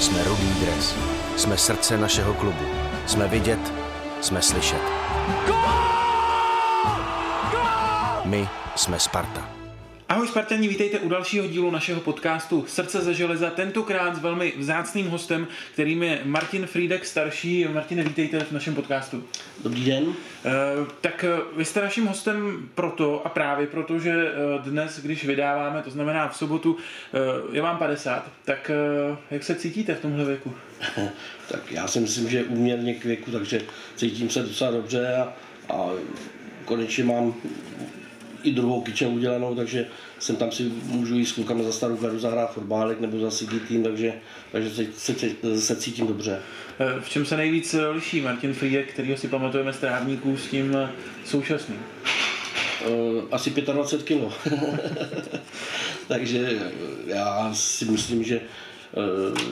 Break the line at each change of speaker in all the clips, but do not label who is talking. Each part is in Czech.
Jsme rudý dres. Jsme srdce našeho klubu. Jsme vidět, jsme slyšet. My jsme Sparta.
Ahoj Spartani, vítejte u dalšího dílu našeho podcastu Srdce ze železa, tentokrát s velmi vzácným hostem, kterým je Martin Friedek starší. Martine, vítejte v našem podcastu.
Dobrý den. Uh,
tak eh, vy jste naším hostem proto a právě proto, že eh, dnes, když vydáváme, to znamená v sobotu, je vám 50, tak jak se cítíte v tomhle věku?
tak já si myslím, že úměrně k věku, takže cítím se docela dobře a, a konečně mám i druhou kitchen udělanou, takže jsem tam si můžu jít s klukami za starou gardu zahrát fotbálek nebo za tým, takže, takže se, se, se, cítím dobře.
Eh, v čem se nejvíc liší Martin Friedek, kterýho si pamatujeme z trávníků s tím eh, současným?
Asi 25 kilo. takže já si myslím, že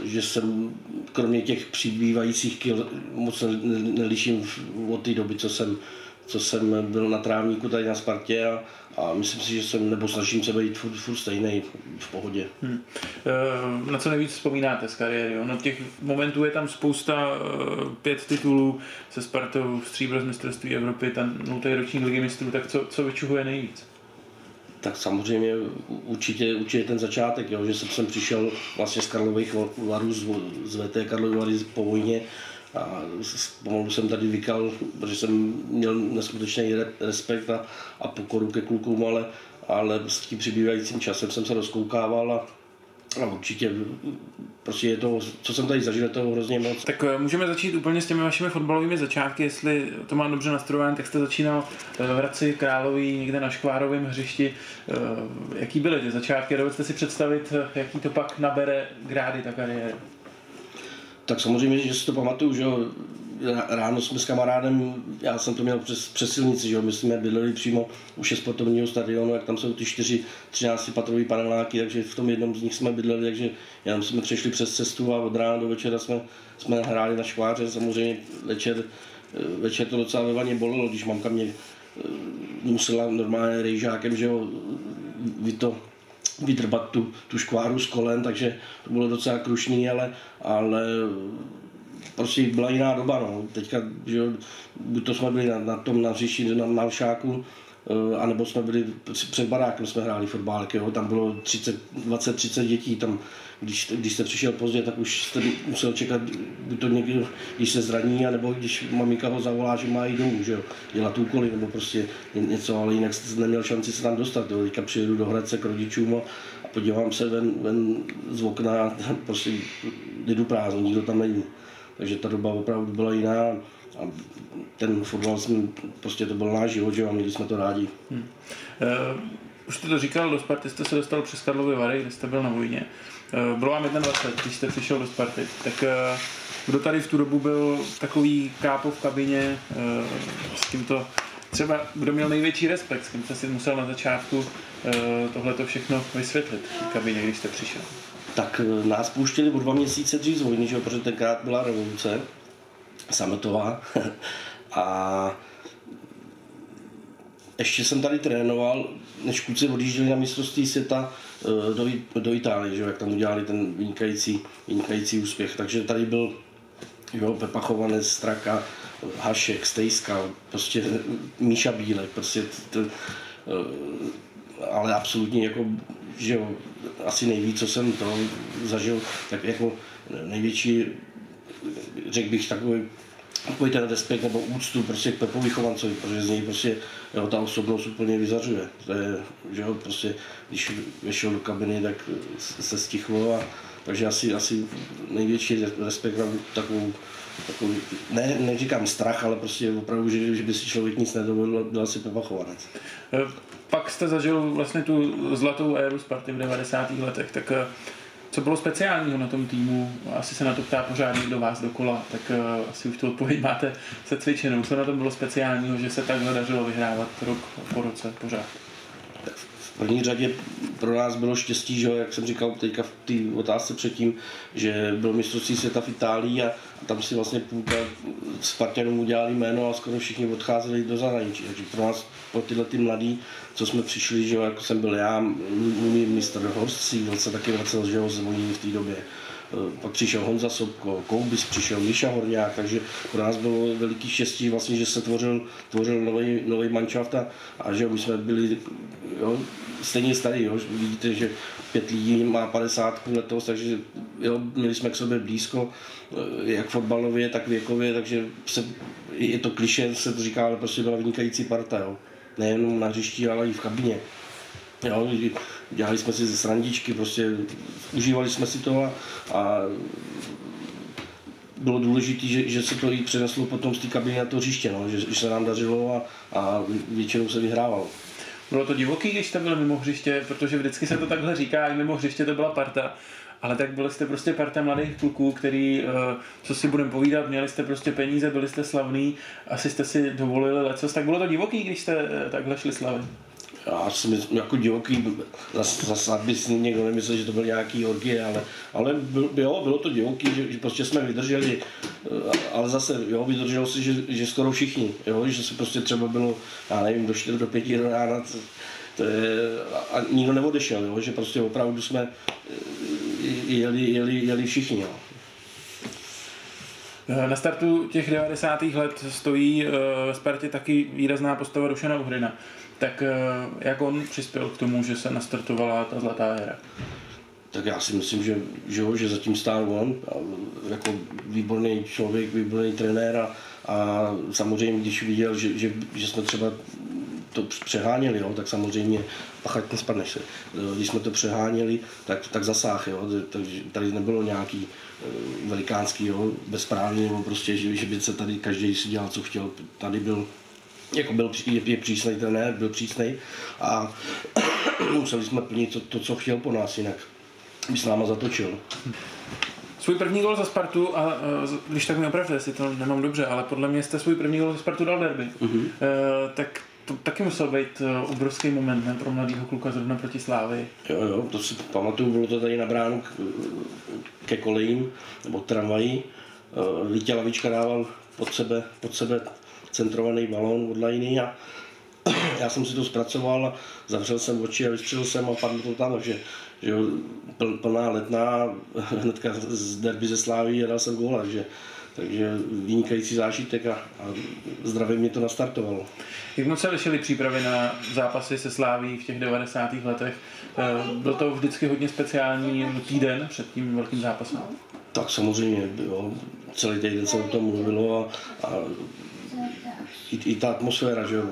že jsem kromě těch přibývajících kil moc neliším od té doby, co jsem co jsem byl na trávníku tady na Spartě a, a myslím si, že jsem, nebo snažím se být furt, furt stejný v pohodě. Hmm.
Na co nejvíc vzpomínáte z kariéry? No těch momentů je tam spousta, eh, pět titulů se Spartou, stříbro z mistrovství Evropy, ten nultý ročník ligy mistrů, tak co, co vyčuhuje nejvíc?
Tak samozřejmě určitě, určitě ten začátek, jo, že jsem sem přišel vlastně z Karlových varů, z, z VT Karlovy Vary po vojně, a pomalu jsem tady vykal, protože jsem měl neskutečný respekt a, a pokoru ke klukům, ale, ale s tím přibývajícím časem jsem se rozkoukával a a určitě, prostě je to, co jsem tady zažil, to hrozně moc.
Tak eh, můžeme začít úplně s těmi vašimi fotbalovými začátky, jestli to mám dobře nastrojené, tak jste začínal eh, v Hradci Králový, někde na Škvárovém hřišti. Eh, jaký byly ty začátky? Dovedete si představit, jaký to pak nabere grády ta kariéra?
Tak samozřejmě, že si to pamatuju, že jo, ráno jsme s kamarádem, já jsem to měl přes, přes silnici, že jo, my jsme bydleli přímo u sportovního stadionu, jak tam jsou ty čtyři 13 patrový paneláky, takže v tom jednom z nich jsme bydleli, takže jenom jsme přešli přes cestu a od rána do večera jsme, jsme hráli na škváře, samozřejmě večer, večer to docela ve vaně bolelo, když mamka mě eh, musela normálně rejžákem, že jo, vy to vydrbat tu, tu škváru z kolen, takže to bylo docela krušný, ale, ale prostě byla jiná doba. No. Teďka, že buď to jsme byli na, na tom na říši, na eh, anebo jsme byli před barákem, jsme hráli fotbálek, jo. tam bylo 30, 20-30 dětí, tam když, když jste přišel pozdě, tak už jste musel čekat, buď to někdy, když se zraní, nebo když mamika ho zavolá, že má jít domů, že jo, dělat úkoly, nebo prostě něco, ale jinak jste neměl šanci se tam dostat. Jo. Teďka přijedu do Hradce k rodičům a, podívám se ven, ven z okna prostě jdu prázdno, nikdo tam není. Takže ta doba opravdu byla jiná a ten fotbal jsme, prostě to byl náš život, že a měli jsme to rádi. Hmm.
Uh, už jste to říkal, do Sparty jste se dostal přes Karlovy Vary, kde jste byl na vojně. Uh, bylo vám 21, když jste přišel do Sparty. Tak uh, kdo tady v tu dobu byl takový kápo v kabině, uh, s tímto třeba kdo měl největší respekt, s kým jste si musel na začátku tohle to všechno vysvětlit v kabině, když jste přišel?
Tak nás pouštěli o dva měsíce dřív z vojny, že? protože tenkrát byla revoluce sametová. a ještě jsem tady trénoval, než kluci odjížděli na mistrovství světa eh, do, do Itálie, že? jak tam udělali ten vynikající, vynikající úspěch. Takže tady byl jo, Pepa Chovanec, Straka, Hašek, Stejska, prostě Míša Bílek, prostě to, to, eh, ale absolutně jako, že jo, asi nejvíc, co jsem to zažil, tak jako největší, řekl bych, takový takový ten respekt nebo úctu prostě k Pepovi Chovancovi, protože z něj prostě jo, ta osobnost úplně vyzařuje. To je, že jo, prostě, když vešel do kabiny, tak se stichlo a takže asi, asi největší respekt na takovou, takovou ne, neříkám strach, ale prostě opravdu, že, že by si člověk nic nedovolil, byl asi Pepa Chovanec.
Eh, pak jste zažil vlastně tu zlatou éru Sparty v 90. letech, tak eh, co bylo speciálního na tom týmu? Asi se na to ptá pořád někdo vás dokola, tak uh, asi už tu odpověď máte se cvičenou. Co na tom bylo speciálního, že se takhle dařilo vyhrávat rok po roce pořád?
V první řadě pro nás bylo štěstí, že jak jsem říkal teďka v té otázce předtím, že byl mistrovství světa v Itálii a, tam si vlastně půlka Spartanů udělali jméno a skoro všichni odcházeli do zahraničí. Takže pro nás, pro tyhle ty mladý, co jsme přišli, že jako jsem byl já, můj mistr Horst Siegel se taky vracel, že ho z v té době pak přišel Honza Sobko, Koubis přišel, Miša Horňák, takže pro nás bylo veliký štěstí vlastně, že se tvořil, tvořil nový, nový manšaft a, a že my jsme byli jo, stejně starý, jo. vidíte, že pět lidí má 50 letos, takže jo, měli jsme k sobě blízko, jak fotbalově, tak věkově, takže se, je to kliše, se to říká, ale prostě byla vynikající parta, jo. nejenom na hřišti, ale i v kabině. Jo, dělali jsme si ze srandičky, prostě užívali jsme si to a, a bylo důležité, že, že se to i přeneslo potom z té kabiny na to hřiště, no, že, že se nám dařilo a, a většinou se vyhrávalo.
Bylo to divoký, když jste byl mimo hřiště, protože vždycky se to takhle říká, i mimo hřiště to byla parta. Ale tak byli jste prostě parta mladých kluků, který, eh, co si budeme povídat, měli jste prostě peníze, byli jste slavní, asi jste si dovolili lecos, tak bylo to divoký, když jste eh, takhle šli slavit
já myslím, jako divoký, zase zas, aby si někdo nemyslel, že to byl nějaký orgie, ale, ale byl, jo, bylo to divoký, že, že, prostě jsme vydrželi, eh, ale zase, jo, vydrželo si, že, že skoro všichni, jo, že se prostě třeba bylo, já nevím, do 4, do 5 rána, to, to je, a nikdo neodešel, jo, že prostě opravdu jsme eh, jeli, jeli, jeli všichni, jo.
Na startu těch 90. let stojí ve Spartě taky výrazná postava Dušana Uhryna. Tak eh, jak on přispěl k tomu, že se nastartovala ta zlatá éra?
Tak já si myslím, že, že, ho, že zatím stál on, jako výborný člověk, výborný trenér a, a samozřejmě, když viděl, že, že, že jsme třeba to přeháněli, jo, tak samozřejmě pachať nespadneš se. Když jsme to přeháněli, tak, tak zasáh, jo, takže tady nebylo nějaký eh, velikánský, jo, bezprávný, nebo prostě, že, že by se tady každý si dělal, co chtěl. Tady byl jako byl, je, je přísnej trenér, byl přísnej a museli jsme plnit to, to, co chtěl po nás, jinak by s náma zatočil.
Svůj první gol za Spartu, a, a když tak mi opravdu, jestli to nemám dobře, ale podle mě jste svůj první gol za Spartu dal derby. Uh-huh. E, tak to taky musel být e, obrovský moment ne, pro mladého kluka zrovna proti Slávy.
Jo, jo, to si pamatuju, bylo to tady na bránu k, ke kolejím nebo tramvají. E, Vítě Lavička dával pod sebe, pod sebe centrovaný balón od Lajny a já jsem si to zpracoval, zavřel jsem oči a vystřelil jsem a padlo to tam, takže že pl, plná letná, hnedka z derby ze Sláví a dal jsem góla, takže, takže vynikající zážitek a, a zdravě mě to nastartovalo.
Jak moc se lišily přípravy na zápasy se Sláví v těch 90. letech? Eh, byl to vždycky hodně speciální týden před tím velkým zápasem?
Tak samozřejmě, jo. celý týden se o tom mluvilo a, a i, i ta atmosféra, že jo,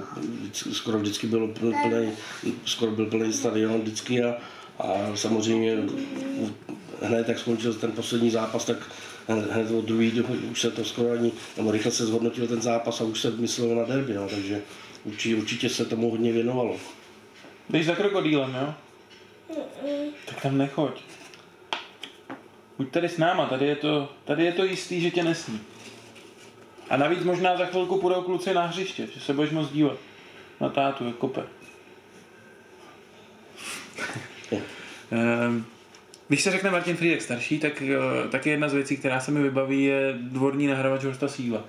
skoro vždycky bylo plný, skoro byl plný stadion vždycky a, a samozřejmě hned jak skončil ten poslední zápas, tak hned od druhý už se to skoro ani, nebo rychle se zhodnotil ten zápas a už se myslelo na derby, no, takže určitě, určitě se tomu hodně věnovalo.
Jdeš za krokodýlem, jo? Tak tam nechoď. Buď tady s náma, tady je to, tady je to jistý, že tě nesní. A navíc možná za chvilku půjdou kluci na hřiště, že se budeš moc dívat na tátu, jak kope. Ehm, když se řekne Martin Friedek starší, tak, eh, tak je jedna z věcí, která se mi vybaví, je dvorní nahrávač Horsta Síla.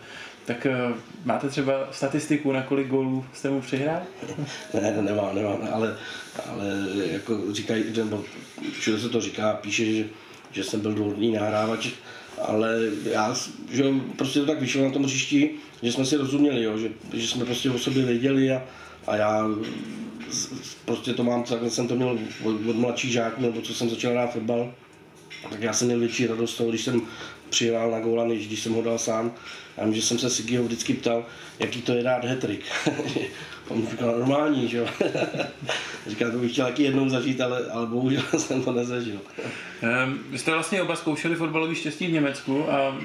Tak eh, máte třeba statistiku, na kolik gólů jste mu přihrál?
Ne, nemám, nemám, ale, ale jako říkají, nebo všude se to říká, píše, že, že jsem byl dvorní nahrávač ale já, že prostě to tak vyšlo na tom hřišti, že jsme si rozuměli, jo, že, že jsme prostě o sobě věděli a, a já prostě to mám, takhle jsem to měl od, od mladší žáků, nebo co jsem začal hrát fotbal, tak já jsem měl větší radost toho, když jsem přijel na góla, než když jsem ho dal sám. Já vím, že jsem se Sigiho vždycky ptal, jaký to je dát hetrik. On říkal, normální, že jo. Říkal, to bych chtěl taky jednou zažít, ale, ale bohužel jsem to nezažil.
Vy jste vlastně oba zkoušeli fotbalový štěstí v Německu a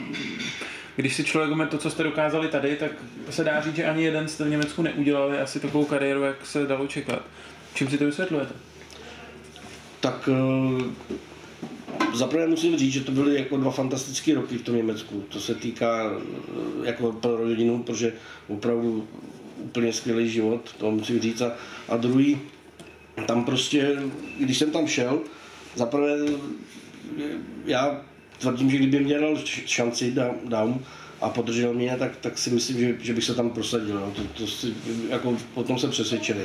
když si člověk umě to, co jste dokázali tady, tak se dá říct, že ani jeden jste v Německu neudělali asi takovou kariéru, jak se dalo čekat. Čím si to vysvětlujete?
Tak eh, Zaprvé musím říct, že to byly jako dva fantastické roky v tom Německu. To se týká eh, jako pro rodinu, protože opravdu úplně skvělý život, to musím říct. A, a druhý, tam prostě, když jsem tam šel, zaprvé já tvrdím, že kdyby mě dal šanci, dám, a podržel mě, tak, tak si myslím, že, že bych se tam prosadil. No. To, to si, jako, potom jsem přesvědčený.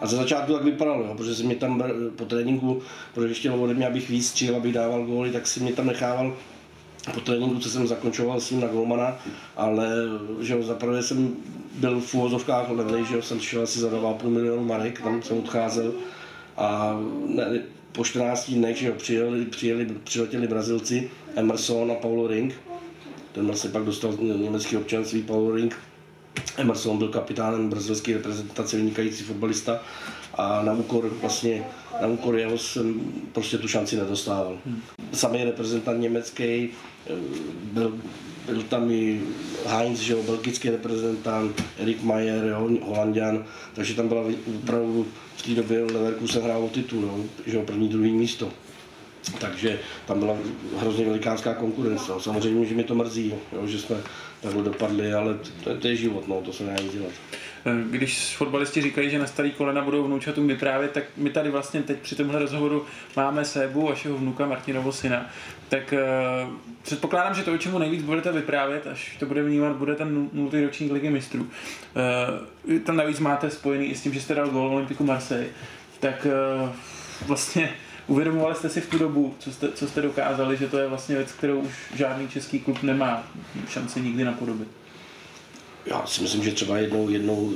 A za začátku tak vypadalo, jo, protože si mě tam po tréninku, protože chtěl ode mě, abych víc střílel, abych dával góly, tak si mě tam nechával po tréninku, co jsem zakončoval s ním na golmana, ale že zaprvé jsem byl v úvozovkách levnej, že jsem šel asi za 2,5 milionu marek, tam jsem odcházel a ne, po 14 dnech, že jo, přijeli, přijeli, přiletěli Brazilci Emerson a Paulo Ring, ten vlastně pak dostal německý občanství Paulo Ring, Emerson byl kapitánem brazilské reprezentace, vynikající fotbalista a na úkor vlastně na úkor jeho jsem prostě tu šanci nedostával. Hmm. Samý reprezentant německý, eh, byl, byl tam i Heinz, že jo, belgický reprezentant, Erik Mayer, jo, holandian, takže tam byla opravdu v té době Leverkusen hrál o titul, jo, že jo, první, druhý místo. Takže tam byla hrozně velikánská konkurence. Samozřejmě, že mi to mrzí, jo, že jsme takhle dopadli, ale to, to je život, no, to se nedá dělat.
Když fotbalisti říkají, že na starý kolena budou vnoučatům vyprávět, tak my tady vlastně teď při tomhle rozhovoru máme Sébu, vašeho vnuka Martinovo syna. Tak uh, předpokládám, že to, o čemu nejvíc budete vyprávět, až to bude vnímat, bude ten nultý ročník ligy mistrů. Uh, tam navíc máte spojený i s tím, že jste dal gol Olympiku Marseille. Tak uh, vlastně Uvědomovali jste si v tu dobu, co jste, co jste dokázali, že to je vlastně věc, kterou už žádný český klub nemá šanci nikdy napodobit?
Já si myslím, že třeba jednou, jednou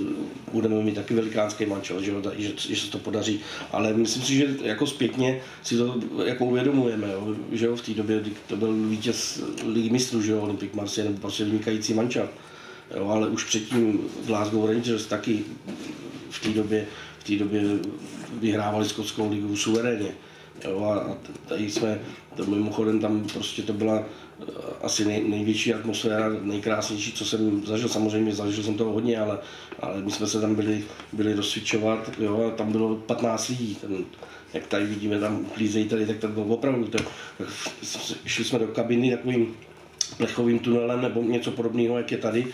budeme mít taky velikánský mančel, že, že, že se to podaří, ale myslím si, že jako zpětně si to jako uvědomujeme, jo, že jo, v té době, to byl vítěz ligy mistrů, že jo, Olympic Marseille, nebo prostě vynikající mančel, jo, ale už předtím Glasgow Rangers taky v té době, v té době vyhrávali skotskou ligu suverénně. Jo, a tady jsme, to mimochodem tam prostě to byla eh, asi nej, největší atmosféra, nejkrásnější, co jsem zažil. Samozřejmě zažil jsem toho hodně, ale, ale my jsme se tam byli, byli rozsvičovat, jo, a tam bylo 15 lidí. Ten, jak tady vidíme, tam uklízejí tady, tak to bylo opravdu. Tak, tak šli jsme do kabiny takovým plechovým tunelem nebo něco podobného, jak je tady.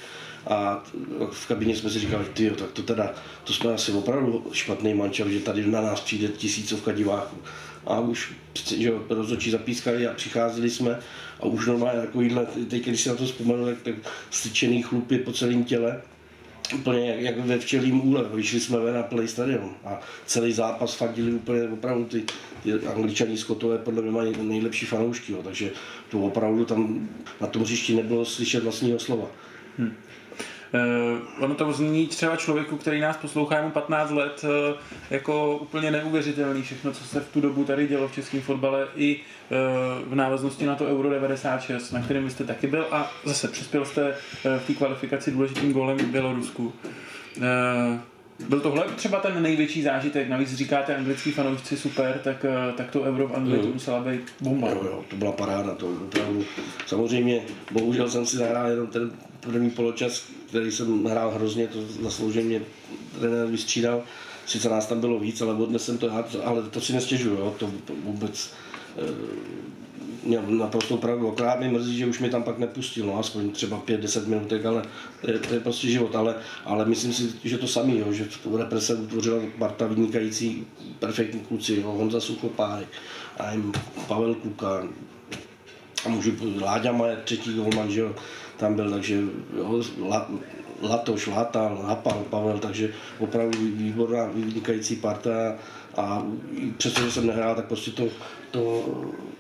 A v kabině jsme si říkali, ty tak to teda, to jsme asi opravdu špatný mančel, že tady na nás přijde tisícovka diváků a už že rozhodčí zapískali a přicházeli jsme a už normálně takovýhle, teď když si na to vzpomenu, tak, tak styčený chlupy po celém těle, úplně jak, jak ve včelím úle, vyšli jsme ven na plný stadion a celý zápas fandili úplně opravdu ty, ty angličaní skotové podle mě mají nejlepší fanoušky, jo, takže to opravdu tam na tom hřišti nebylo slyšet vlastního slova. Hmm.
Uh, ono to zní třeba člověku, který nás poslouchá jenom 15 let, uh, jako úplně neuvěřitelný všechno, co se v tu dobu tady dělo v českém fotbale i uh, v návaznosti na to Euro 96, na kterém jste taky byl a zase přispěl jste v té kvalifikaci důležitým golem v Bělorusku. Byl tohle třeba ten největší zážitek, navíc říkáte anglický fanoušci super, tak, tak to Euro v Anglii to musela být bomba.
Jo, jo, to byla paráda, to opravdu. Samozřejmě, bohužel jsem si zahrál jenom ten první poločas, který jsem hrál hrozně, to zasloužil mě trenér vystřídal. Sice nás tam bylo víc, ale odnes jsem to, ale to si nestěžuju, jo, to, vůbec e, měl naprosto pravdu. Akorát mi mrzí, že už mi tam pak nepustil, no, aspoň třeba 5-10 minutek, ale to je, to je prostě život. Ale, ale myslím si, že to samý, jo, že v represe utvořila Barta vynikající, perfektní kluci, jo, Honza Suchopáj, a Pavel Kuka, a můžu, Láďa Majer, třetí golman, že jo, tam byl, takže jo, la, Latoš, Látal, Hapal, Pavel, takže opravdu výborná, vynikající parta a přestože jsem nehrál, tak prostě to, to,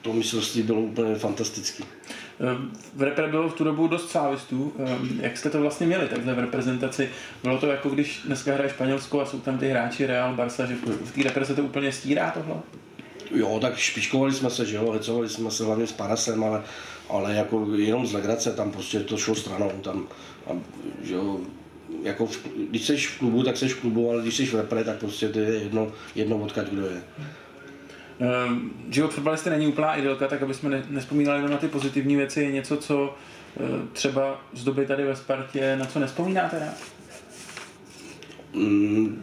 to mistrovství bylo úplně fantastické.
V repre bylo v tu dobu dost sávistů. Jak jste to vlastně měli takhle v reprezentaci? Bylo to jako když dneska hraje Španělsko a jsou tam ty hráči Real, Barca, že v té repre se to úplně stírá tohle?
Jo, tak špičkovali jsme se, že jo, hecovali jsme se hlavně s Parasem, ale ale jako jenom z legrace tam prostě to šlo stranou, tam, a, že jo, jako v, když jsi v klubu, tak jsi v klubu, ale když jsi v repre, tak prostě to je jedno, jedno odkaď kdo je.
Um, život fotbalisty není úplná idylka, tak aby jsme ne, nespomínali jenom na ty pozitivní věci, je něco, co uh, třeba z doby tady ve Spartě, na co nespomínáte rád?
Mm,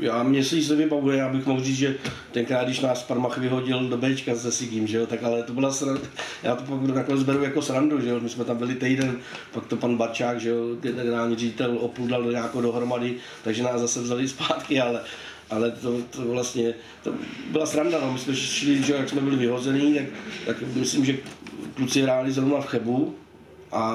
já mě se vybavuje, já bych mohl říct, že tenkrát, když nás Parmach vyhodil do Bčka se Sigím, že jo, tak ale to byla sranda, já to pak nakonec beru jako srandu, že jo, my jsme tam byli týden, pak to pan Bačák, že jo, generální ředitel opudal do nějakou dohromady, takže nás zase vzali zpátky, ale ale to, to vlastně to byla sranda, no. my jsme šli, že jak jsme byli vyhození, tak, tak myslím, že kluci hráli zrovna v Chebu a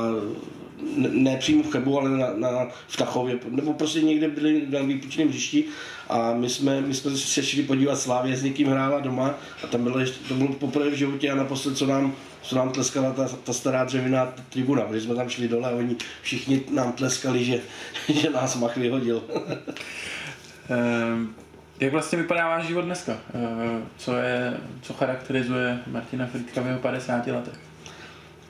ne, ne přímo v Chebu, ale na, na, v Tachově, nebo prostě někde byli na výpučném hřišti a my jsme, my jsme se šli podívat Slávě, s někým hrála doma a tam bylo, ještě, to bylo poprvé v životě a naposled, co nám, co nám tleskala ta, ta stará dřevěná tribuna, protože jsme tam šli dole a oni všichni nám tleskali, že, že nás Mach vyhodil.
Ehm, jak vlastně vypadá váš život dneska? Ehm, co, je, co charakterizuje Martina Friedka v jeho 50 letech?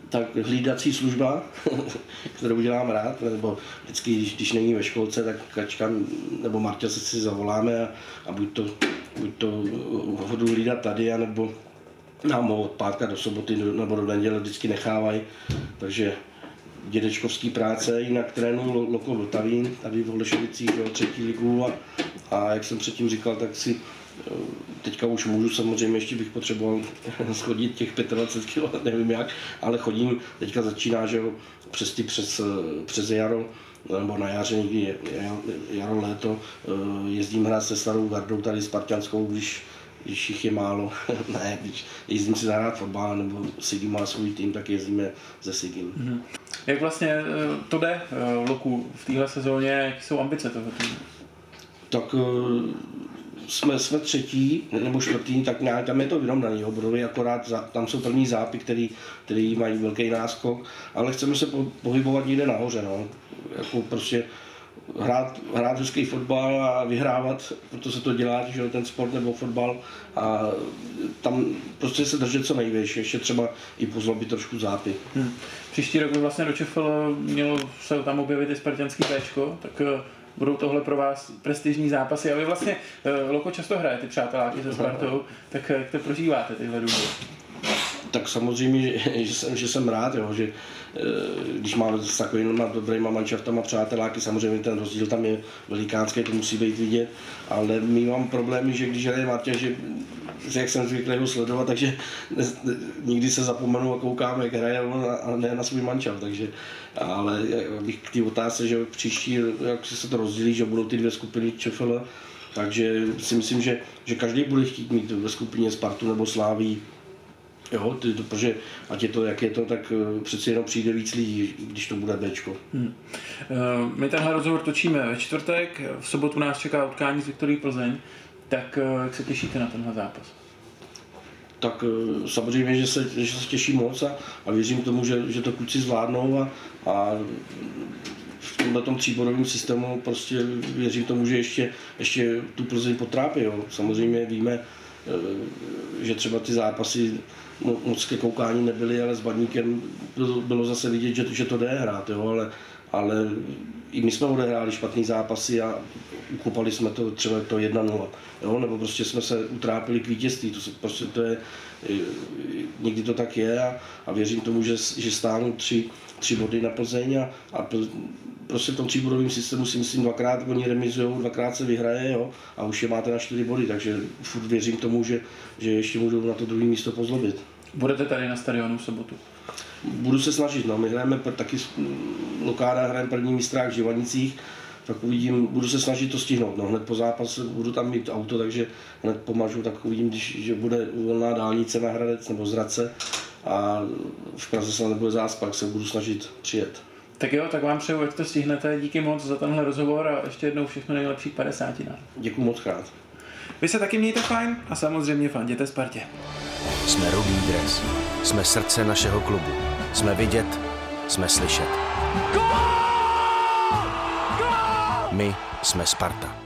tak hlídací služba, kterou dělám rád, nebo vždycky, když, když není ve školce, tak Kačka nebo Marta se si zavoláme a, a buď to, buď to hodu hlídat tady, anebo nám od pátka do soboty nebo do neděle vždycky nechávají. Takže dědečkovský práce, jinak trénuju Loko Vltavín, tady v Holešovicích, třetí ligu a, a jak jsem předtím říkal, tak si Teďka už můžu, samozřejmě ještě bych potřeboval schodit těch 25 kg, nevím jak, ale chodím, teďka začíná, že jo, přes, ty, přes, přes jaro, nebo na jaře někdy jaro, léto, eh, jezdím hrát se starou gardou tady Spartianskou, když, když jich je málo, ne, když jezdím si zahrát fotbal, nebo Sigi má svůj tým, tak jezdíme ze Sigim. Mm-hmm.
Jak vlastně eh, to jde, eh, Loku, v téhle sezóně, jaké jsou ambice toho týmu?
Tak jsme, jsme třetí nebo čtvrtý, tak nějak tam je to vyrovnaný. Obrovy akorát za, tam jsou první zápy, který, který mají velký náskok, ale chceme se po, pohybovat někde nahoře. No. Jako prostě hrát, hrát hezký fotbal a vyhrávat, proto se to dělá, že ten sport nebo fotbal a tam prostě se držet co nejvíc, ještě třeba i pozlobit trošku zápy. Hmm.
Příští rok by vlastně do ČFL mělo se tam objevit i spartianský péčko, tak eh, budou tohle pro vás prestižní zápasy. A vy vlastně, uh, Loko často hrajete přáteláky se Spartou, tak jak to prožíváte tyhle důvody?
Tak samozřejmě, že, že, jsem, že jsem rád, jo, že eh, když máme s takovými dobrýma manšaftama přáteláky, samozřejmě ten rozdíl tam je velikánský, to musí být vidět, ale my mám problémy, že když hraje Martě, že, jak jsem zvyklý ho sledovat, takže nikdy se zapomenu a koukám, jak hraje on a ne na svůj manšaft, takže ale bych k té otázce, že příští, jak se to rozdělí, že budou ty dvě skupiny ČFL, takže si myslím, že, že každý bude chtít mít ve skupině Spartu nebo Sláví, Jo, ty, to, protože ať je to, jak je to, tak eh, přeci jenom přijde víc lidí, když to bude Bčko. Hmm.
Uh, my tenhle rozhovor točíme ve čtvrtek, v sobotu nás čeká utkání z Viktorí Plzeň, tak uh, jak se těšíte na tenhle zápas?
tak samozřejmě, že se, že se těší moc a, a věřím tomu, že, že to kluci zvládnou a, a v tomhle tom tříbodovém systému prostě věřím tomu, že ještě, ještě tu Plzeň potrápí. Jo. Samozřejmě víme, že třeba ty zápasy moc ke koukání nebyly, ale s Baníkem bylo zase vidět, že, že to jde hrát, jo, ale, ale i my jsme odehráli špatný zápasy a ukopali jsme to třeba to 1-0, jo, nebo prostě jsme se utrápili k vítězství, to, se, prostě to je, někdy to tak je a, a věřím tomu, že, že stáhnu tři, tři body na Plzeň a, a prostě v tom tříbodovém systému si myslím dvakrát oni remizují, dvakrát se vyhraje jo, a už je máte na čtyři body, takže furt věřím tomu, že, že ještě můžou na to druhé místo pozlobit.
Budete tady na stadionu v sobotu?
Budu se snažit, no. my hrajeme taky Lokáda hrajeme první mistrák v Živanicích, tak uvidím, budu se snažit to stihnout. No, hned po zápase budu tam mít auto, takže hned pomažu, tak uvidím, když že bude volná dálnice na Hradec nebo Zrace a v Praze se nebude záspak, se budu snažit přijet.
Tak jo, tak vám přeju, ať to stihnete. Díky moc za tenhle rozhovor a ještě jednou všechno nejlepší 50.
Děkuji moc krát.
Vy se taky mějte fajn a samozřejmě fanděte Spartě.
Jsme Rudý dres. Jsme srdce našeho klubu. Jsme vidět, jsme slyšet. My jsme Sparta.